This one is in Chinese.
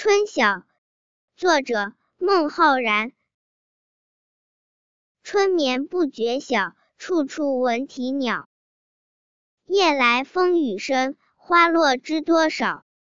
春晓作者孟浩然。春眠不觉晓处处闻啼鸟。夜来风雨声花落知多少